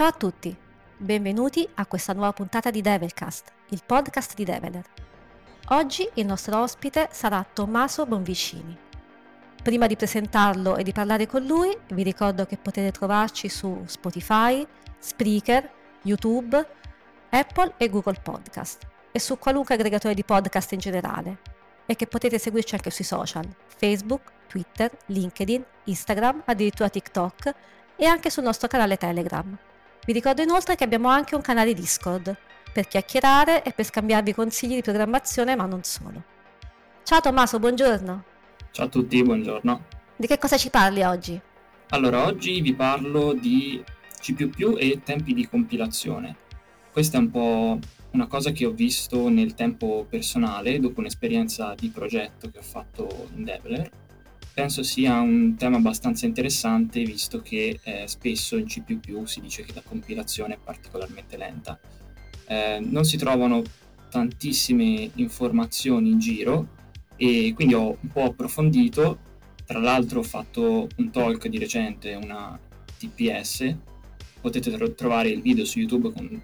Ciao a tutti, benvenuti a questa nuova puntata di Develcast, il podcast di Develer. Oggi il nostro ospite sarà Tommaso Bonvicini. Prima di presentarlo e di parlare con lui, vi ricordo che potete trovarci su Spotify, Spreaker, YouTube, Apple e Google Podcast e su qualunque aggregatore di podcast in generale e che potete seguirci anche sui social, Facebook, Twitter, LinkedIn, Instagram, addirittura TikTok e anche sul nostro canale Telegram. Vi ricordo inoltre che abbiamo anche un canale Discord per chiacchierare e per scambiarvi consigli di programmazione, ma non solo. Ciao Tommaso, buongiorno. Ciao a tutti, buongiorno. Di che cosa ci parli oggi? Allora, oggi vi parlo di C++ e tempi di compilazione. Questa è un po' una cosa che ho visto nel tempo personale, dopo un'esperienza di progetto che ho fatto in Develer penso sia un tema abbastanza interessante visto che eh, spesso in C++ si dice che la compilazione è particolarmente lenta. Eh, non si trovano tantissime informazioni in giro e quindi ho un po' approfondito, tra l'altro ho fatto un talk di recente, una TPS, potete tro- trovare il video su YouTube con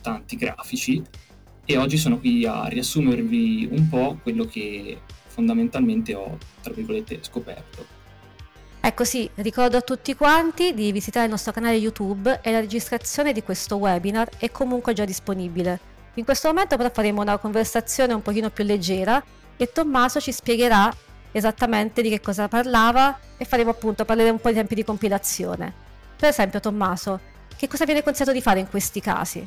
tanti grafici. E oggi sono qui a riassumervi un po' quello che fondamentalmente ho, tra virgolette, scoperto. Ecco sì, ricordo a tutti quanti di visitare il nostro canale YouTube e la registrazione di questo webinar è comunque già disponibile. In questo momento però faremo una conversazione un pochino più leggera e Tommaso ci spiegherà esattamente di che cosa parlava e faremo appunto parlare un po' di tempi di compilazione. Per esempio Tommaso, che cosa viene consigliato di fare in questi casi?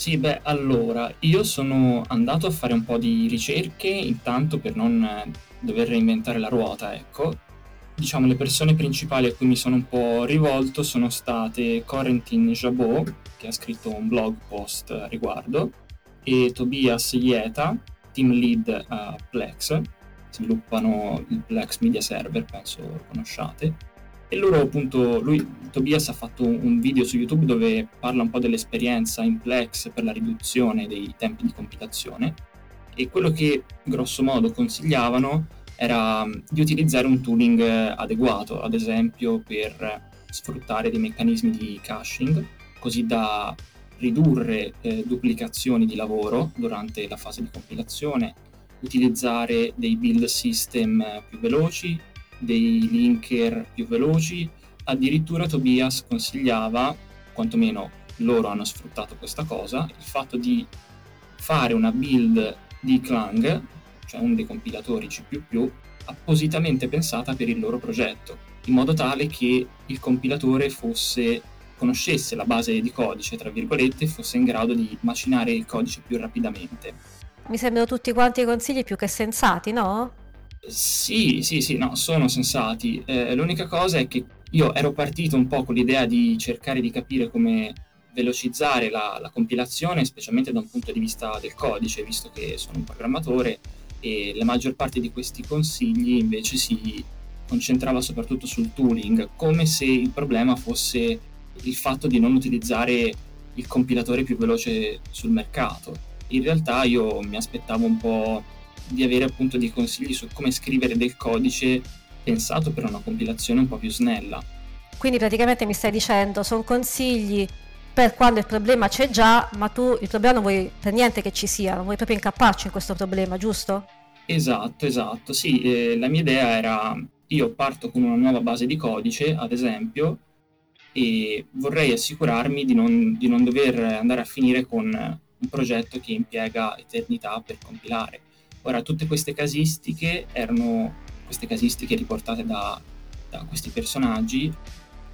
Sì, beh, allora, io sono andato a fare un po' di ricerche, intanto per non eh, dover reinventare la ruota, ecco. Diciamo, le persone principali a cui mi sono un po' rivolto sono state Corentin Jabot, che ha scritto un blog post a riguardo, e Tobias Ieta, team lead a Plex, sviluppano il Plex Media Server, penso lo conosciate e loro appunto, lui, Tobias ha fatto un video su YouTube dove parla un po' dell'esperienza in Plex per la riduzione dei tempi di compilazione e quello che grosso modo consigliavano era di utilizzare un tooling eh, adeguato, ad esempio per sfruttare dei meccanismi di caching, così da ridurre eh, duplicazioni di lavoro durante la fase di compilazione, utilizzare dei build system eh, più veloci dei linker più veloci. Addirittura Tobias consigliava, quantomeno loro hanno sfruttato questa cosa, il fatto di fare una build di Clang, cioè uno dei compilatori C++, appositamente pensata per il loro progetto, in modo tale che il compilatore fosse conoscesse la base di codice, tra virgolette, e fosse in grado di macinare il codice più rapidamente. Mi sembrano tutti quanti consigli più che sensati, no? Sì, sì, sì, no, sono sensati. Eh, l'unica cosa è che io ero partito un po' con l'idea di cercare di capire come velocizzare la, la, compilazione, specialmente da un punto di vista del codice, visto che sono un programmatore e la maggior parte di questi consigli invece si concentrava soprattutto sul tooling, come se il problema fosse il fatto di non utilizzare il compilatore più veloce sul mercato. In realtà io mi aspettavo un po' di avere appunto dei consigli su come scrivere del codice pensato per una compilazione un po' più snella. Quindi praticamente mi stai dicendo, sono consigli per quando il problema c'è già, ma tu il problema non vuoi per niente che ci sia, non vuoi proprio incapparci in questo problema, giusto? Esatto, esatto. Sì, eh, la mia idea era, io parto con una nuova base di codice, ad esempio, e vorrei assicurarmi di non, di non dover andare a finire con un progetto che impiega eternità per compilare Ora, tutte queste casistiche erano, queste casistiche riportate da, da questi personaggi,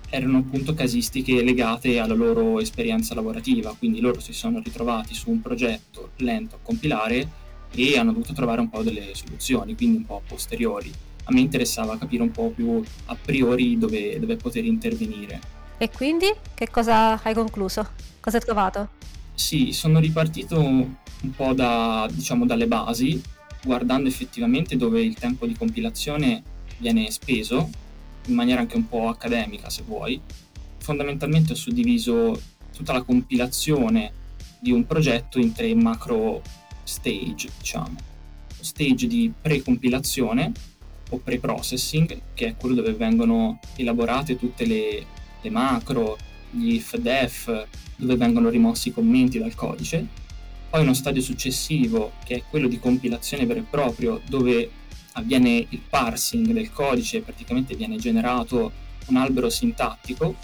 erano appunto casistiche legate alla loro esperienza lavorativa, quindi loro si sono ritrovati su un progetto lento a compilare e hanno dovuto trovare un po' delle soluzioni, quindi un po' posteriori. A me interessava capire un po' più a priori dove, dove poter intervenire. E quindi che cosa hai concluso? Cosa hai trovato? Sì, sono ripartito un po' da, diciamo, dalle basi, guardando effettivamente dove il tempo di compilazione viene speso, in maniera anche un po' accademica se vuoi, fondamentalmente ho suddiviso tutta la compilazione di un progetto in tre macro stage, diciamo. Stage di pre-compilazione o pre-processing, che è quello dove vengono elaborate tutte le, le macro gli if-def, dove vengono rimossi i commenti dal codice, poi uno stadio successivo che è quello di compilazione vero e proprio, dove avviene il parsing del codice, praticamente viene generato un albero sintattico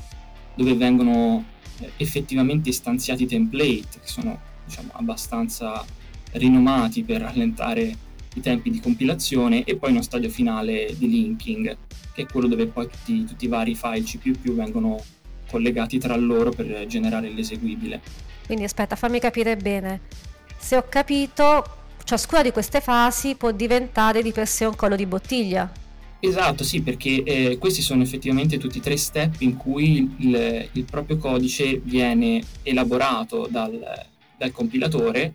dove vengono eh, effettivamente istanziati template che sono diciamo, abbastanza rinomati per rallentare i tempi di compilazione e poi uno stadio finale di linking che è quello dove poi tutti, tutti i vari file C++ vengono collegati tra loro per generare l'eseguibile. Quindi aspetta, fammi capire bene. Se ho capito, ciascuna di queste fasi può diventare di per sé un collo di bottiglia. Esatto, sì, perché eh, questi sono effettivamente tutti tre step in cui il, il proprio codice viene elaborato dal, dal compilatore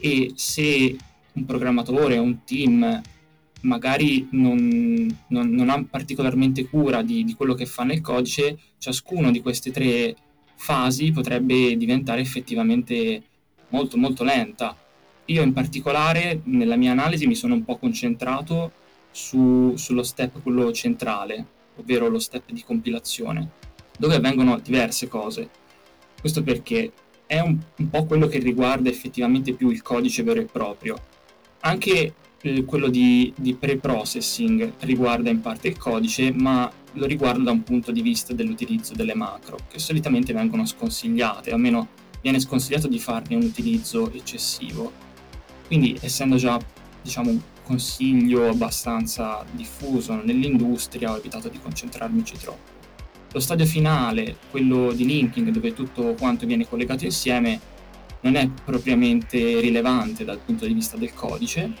e se un programmatore o un team magari non, non, non, ha particolarmente cura di, di quello che fa nel codice, ciascuno di queste tre fasi potrebbe diventare effettivamente molto molto lenta. Io in particolare nella mia analisi mi sono un po' concentrato su, sullo step quello centrale, ovvero lo step di compilazione, dove avvengono diverse cose. Questo perché è un, un po' quello che riguarda effettivamente più il codice vero e proprio. Anche eh, quello di, di pre-processing riguarda in parte il codice, ma lo riguarda da un punto di vista dell'utilizzo delle macro, che solitamente vengono sconsigliate, almeno viene sconsigliato di farne un utilizzo eccessivo. Quindi, essendo già diciamo, un consiglio abbastanza diffuso nell'industria, ho evitato di concentrarmici troppo. Lo stadio finale, quello di linking, dove tutto quanto viene collegato insieme, non è propriamente rilevante dal punto di vista del codice,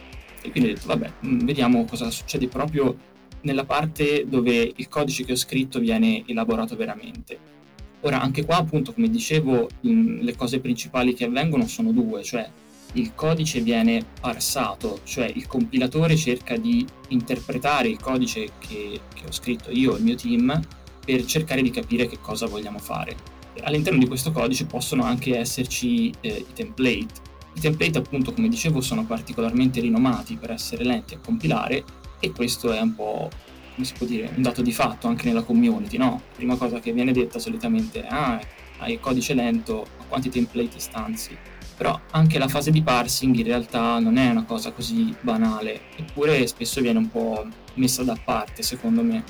e quindi ho detto, vabbè, mm, vediamo cosa succede proprio nella parte dove il codice che ho scritto viene elaborato veramente. Ora, anche qua, appunto, come dicevo, mm, le cose principali che avvengono sono due, cioè il codice viene parsato, cioè il compilatore cerca di interpretare il codice che, che ho scritto io e il mio team per cercare di capire che cosa vogliamo fare. All'interno di questo codice possono anche esserci eh, i template. I template, appunto, come dicevo, sono particolarmente rinomati per essere lenti a compilare e questo è un po', come si può dire, un dato di fatto anche nella community, no? La prima cosa che viene detta solitamente è ah, hai codice lento, ma quanti template istanzi? Però anche la fase di parsing in realtà non è una cosa così banale, eppure spesso viene un po' messa da parte, secondo me.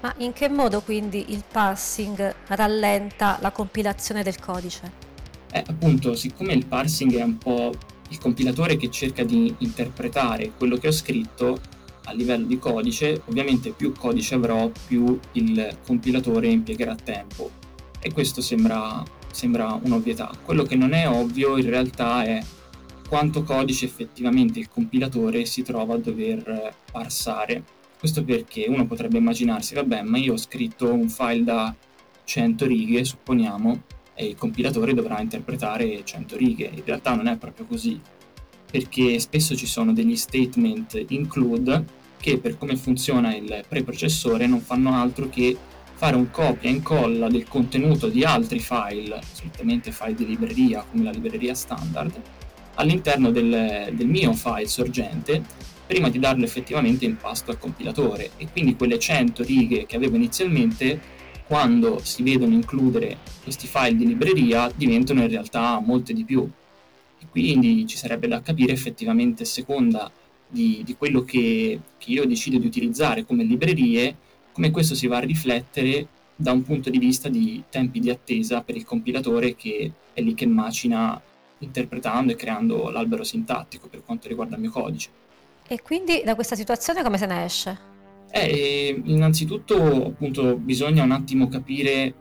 Ma in che modo quindi il parsing rallenta la compilazione del codice? Eh, appunto, siccome il parsing è un po' il compilatore che cerca di interpretare quello che ho scritto a livello di codice, ovviamente più codice avrò, più il compilatore impiegherà tempo. E questo sembra sembra un'ovvietà. Quello che non è ovvio in realtà è quanto codice effettivamente il compilatore si trova a dover parsare. Questo perché uno potrebbe immaginarsi, vabbè, ma io ho scritto un file da 100 righe, supponiamo, e il compilatore dovrà interpretare 100 righe. In realtà non è proprio così, perché spesso ci sono degli statement include che per come funziona il preprocessore non fanno altro che fare un copia e incolla del contenuto di altri file, solitamente file di libreria come la libreria standard, all'interno del, del mio file sorgente prima di darlo effettivamente in pasto al compilatore. E quindi quelle 100 righe che avevo inizialmente quando si vedono includere questi file di libreria diventano in realtà molte di più e quindi ci sarebbe da capire effettivamente a seconda di, di quello che, che io decido di utilizzare come librerie come questo si va a riflettere da un punto di vista di tempi di attesa per il compilatore che è lì che macina interpretando e creando l'albero sintattico per quanto riguarda il mio codice. E quindi da questa situazione come se ne esce? Eh, innanzitutto appunto bisogna un attimo capire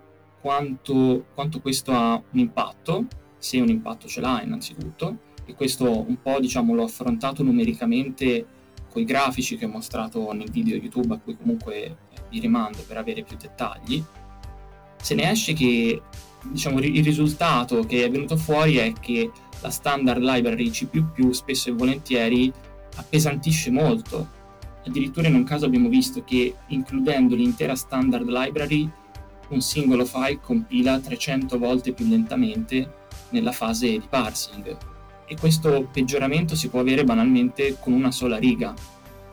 quanto, quanto questo ha un impatto, se un impatto ce l'ha innanzitutto, e questo un po' diciamo l'ho affrontato numericamente con i grafici che ho mostrato nel video YouTube a cui comunque vi rimando per avere più dettagli, se ne esce che diciamo, il risultato che è venuto fuori è che la standard library C++ spesso e volentieri appesantisce molto. Addirittura in un caso abbiamo visto che includendo l'intera standard library un singolo file compila 300 volte più lentamente nella fase di parsing. E questo peggioramento si può avere banalmente con una sola riga.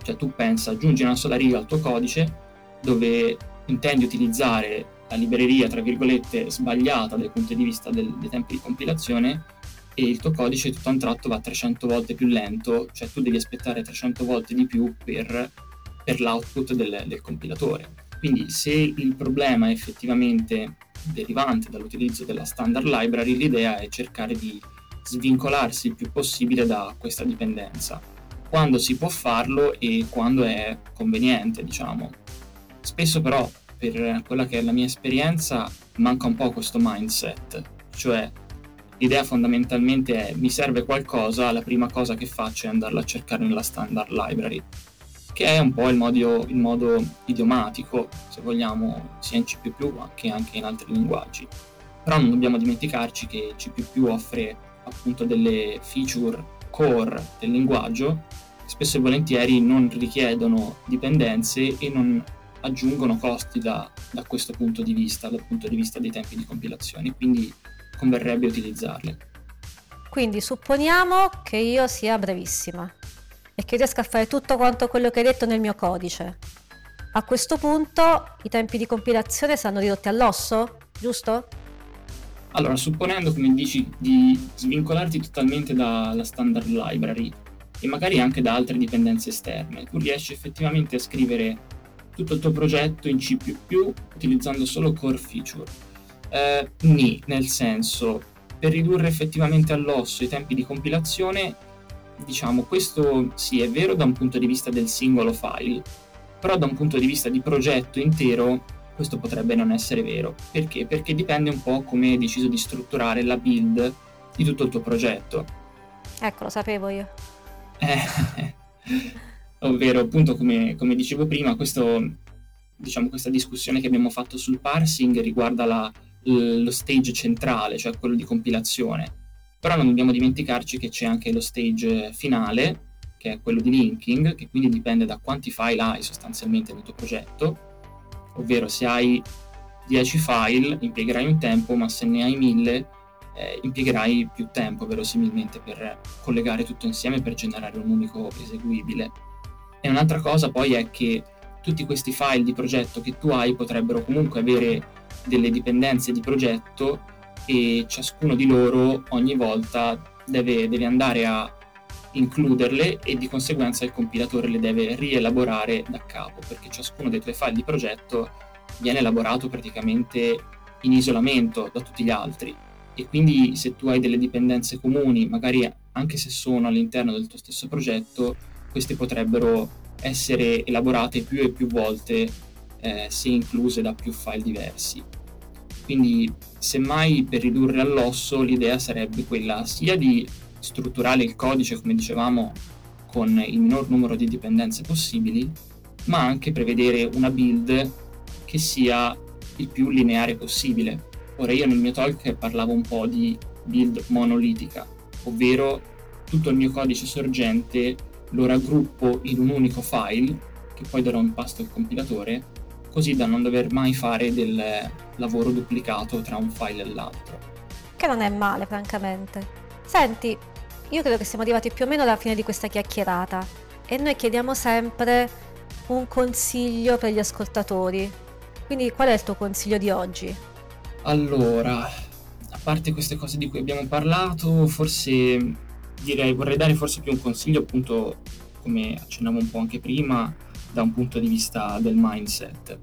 Cioè tu pensa, aggiungi una sola riga al tuo codice dove intendi utilizzare la libreria, tra virgolette, sbagliata dal punto di vista del, dei tempi di compilazione e il tuo codice tutto a un tratto va 300 volte più lento, cioè tu devi aspettare 300 volte di più per, per l'output del, del compilatore. Quindi se il problema è effettivamente derivante dall'utilizzo della standard library, l'idea è cercare di svincolarsi il più possibile da questa dipendenza, quando si può farlo e quando è conveniente, diciamo. Spesso però, per quella che è la mia esperienza, manca un po' questo mindset, cioè l'idea fondamentalmente è mi serve qualcosa, la prima cosa che faccio è andarla a cercare nella standard library, che è un po' il modo, il modo idiomatico, se vogliamo, sia in C++ che anche in altri linguaggi. Però non dobbiamo dimenticarci che C++ offre appunto delle feature core del linguaggio spesso e volentieri non richiedono dipendenze e non aggiungono costi da, da questo punto di vista, dal punto di vista dei tempi di compilazione, quindi converrebbe utilizzarle. Quindi supponiamo che io sia brevissima e che riesca a fare tutto quanto quello che hai detto nel mio codice. A questo punto i tempi di compilazione saranno ridotti all'osso, giusto? Allora, supponendo, come dici, di svincolarti totalmente dalla standard library e magari anche da altre dipendenze esterne, tu riesci effettivamente a scrivere tutto il tuo progetto in C++ utilizzando solo core feature. Eh, ni, nel senso, per ridurre effettivamente all'osso i tempi di compilazione, diciamo, questo sì è vero da un punto di vista del singolo file, però da un punto di vista di progetto intero questo potrebbe non essere vero. Perché? Perché dipende un po' come hai deciso di strutturare la build di tutto il tuo progetto. Ecco, lo sapevo io. Eh, ovvero, appunto, come, come dicevo prima, questo, diciamo, questa discussione che abbiamo fatto sul parsing riguarda la, lo stage centrale, cioè quello di compilazione. Però non dobbiamo dimenticarci che c'è anche lo stage finale, che è quello di linking, che quindi dipende da quanti file hai sostanzialmente nel tuo progetto ovvero se hai 10 file impiegherai un tempo, ma se ne hai 1000 eh, impiegherai più tempo verosimilmente per collegare tutto insieme per generare un unico eseguibile. E un'altra cosa poi è che tutti questi file di progetto che tu hai potrebbero comunque avere delle dipendenze di progetto e ciascuno di loro ogni volta deve, deve andare a includerle e di conseguenza il compilatore le deve rielaborare da capo perché ciascuno dei tuoi file di progetto viene elaborato praticamente in isolamento da tutti gli altri e quindi se tu hai delle dipendenze comuni, magari anche se sono all'interno del tuo stesso progetto, queste potrebbero essere elaborate più e più volte eh, se incluse da più file diversi. Quindi semmai per ridurre all'osso l'idea sarebbe quella sia di strutturare il codice, come dicevamo, con il minor numero di dipendenze possibili, ma anche prevedere una build che sia il più lineare possibile. Ora io nel mio talk parlavo un po' di build monolitica, ovvero tutto il mio codice sorgente lo raggruppo in un unico file che poi darò in pasto al compilatore, così da non dover mai fare del lavoro duplicato tra un file e l'altro. Che non è male, francamente. Senti, io credo che siamo arrivati più o meno alla fine di questa chiacchierata e noi chiediamo sempre un consiglio per gli ascoltatori. Quindi qual è il tuo consiglio di oggi? Allora, a parte queste cose di cui abbiamo parlato, forse direi vorrei dare forse più un consiglio appunto come accennavo un po' anche prima da un punto di vista del mindset.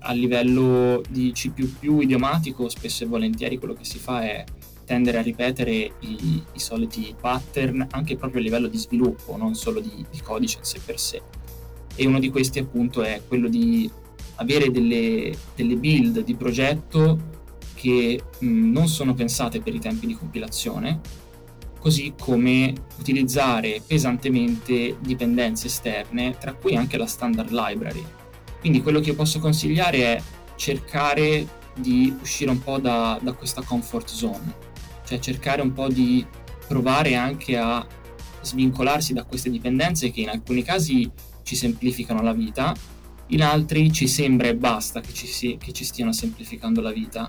A livello di C++ idiomatico spesso e volentieri quello che si fa è tendere a ripetere i, i, soliti pattern anche proprio a livello di sviluppo, non solo di, di, codice in sé per sé. E uno di questi appunto è quello di avere delle, delle build di progetto che mh, non sono pensate per i tempi di compilazione, così come utilizzare pesantemente dipendenze esterne, tra cui anche la standard library. Quindi quello che io posso consigliare è cercare di uscire un po' da, da questa comfort zone cioè cercare un po' di provare anche a svincolarsi da queste dipendenze che in alcuni casi ci semplificano la vita, in altri ci sembra e basta che ci, si, che ci stiano semplificando la vita,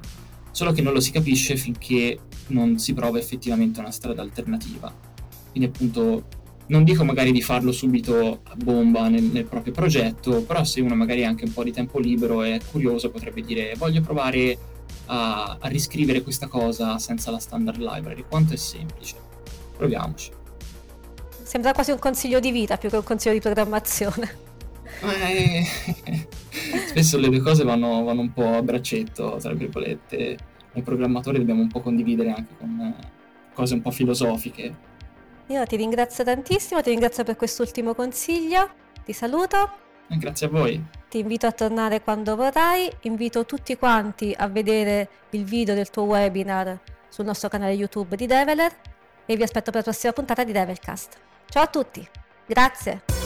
solo che non lo si capisce finché non si prova effettivamente una strada alternativa. Quindi appunto non dico magari di farlo subito a bomba nel, nel, proprio progetto, però se uno magari ha anche un po' di tempo libero e è curioso potrebbe dire voglio provare a, a riscrivere questa cosa senza la standard library, quanto è semplice. Proviamoci. Sembra quasi un consiglio di vita più che un consiglio di programmazione. Eh, spesso le due cose vanno, vanno, un po' a braccetto, tra virgolette. Noi programmatori dobbiamo un po' condividere anche con eh, cose un po' filosofiche io ti ringrazio tantissimo, ti ringrazio per quest'ultimo consiglio, ti saluto. Grazie a voi. Ti invito a tornare quando vorrai, invito tutti quanti a vedere il video del tuo webinar sul nostro canale YouTube di Develer e vi aspetto per la prossima puntata di Develcast. Ciao a tutti, grazie.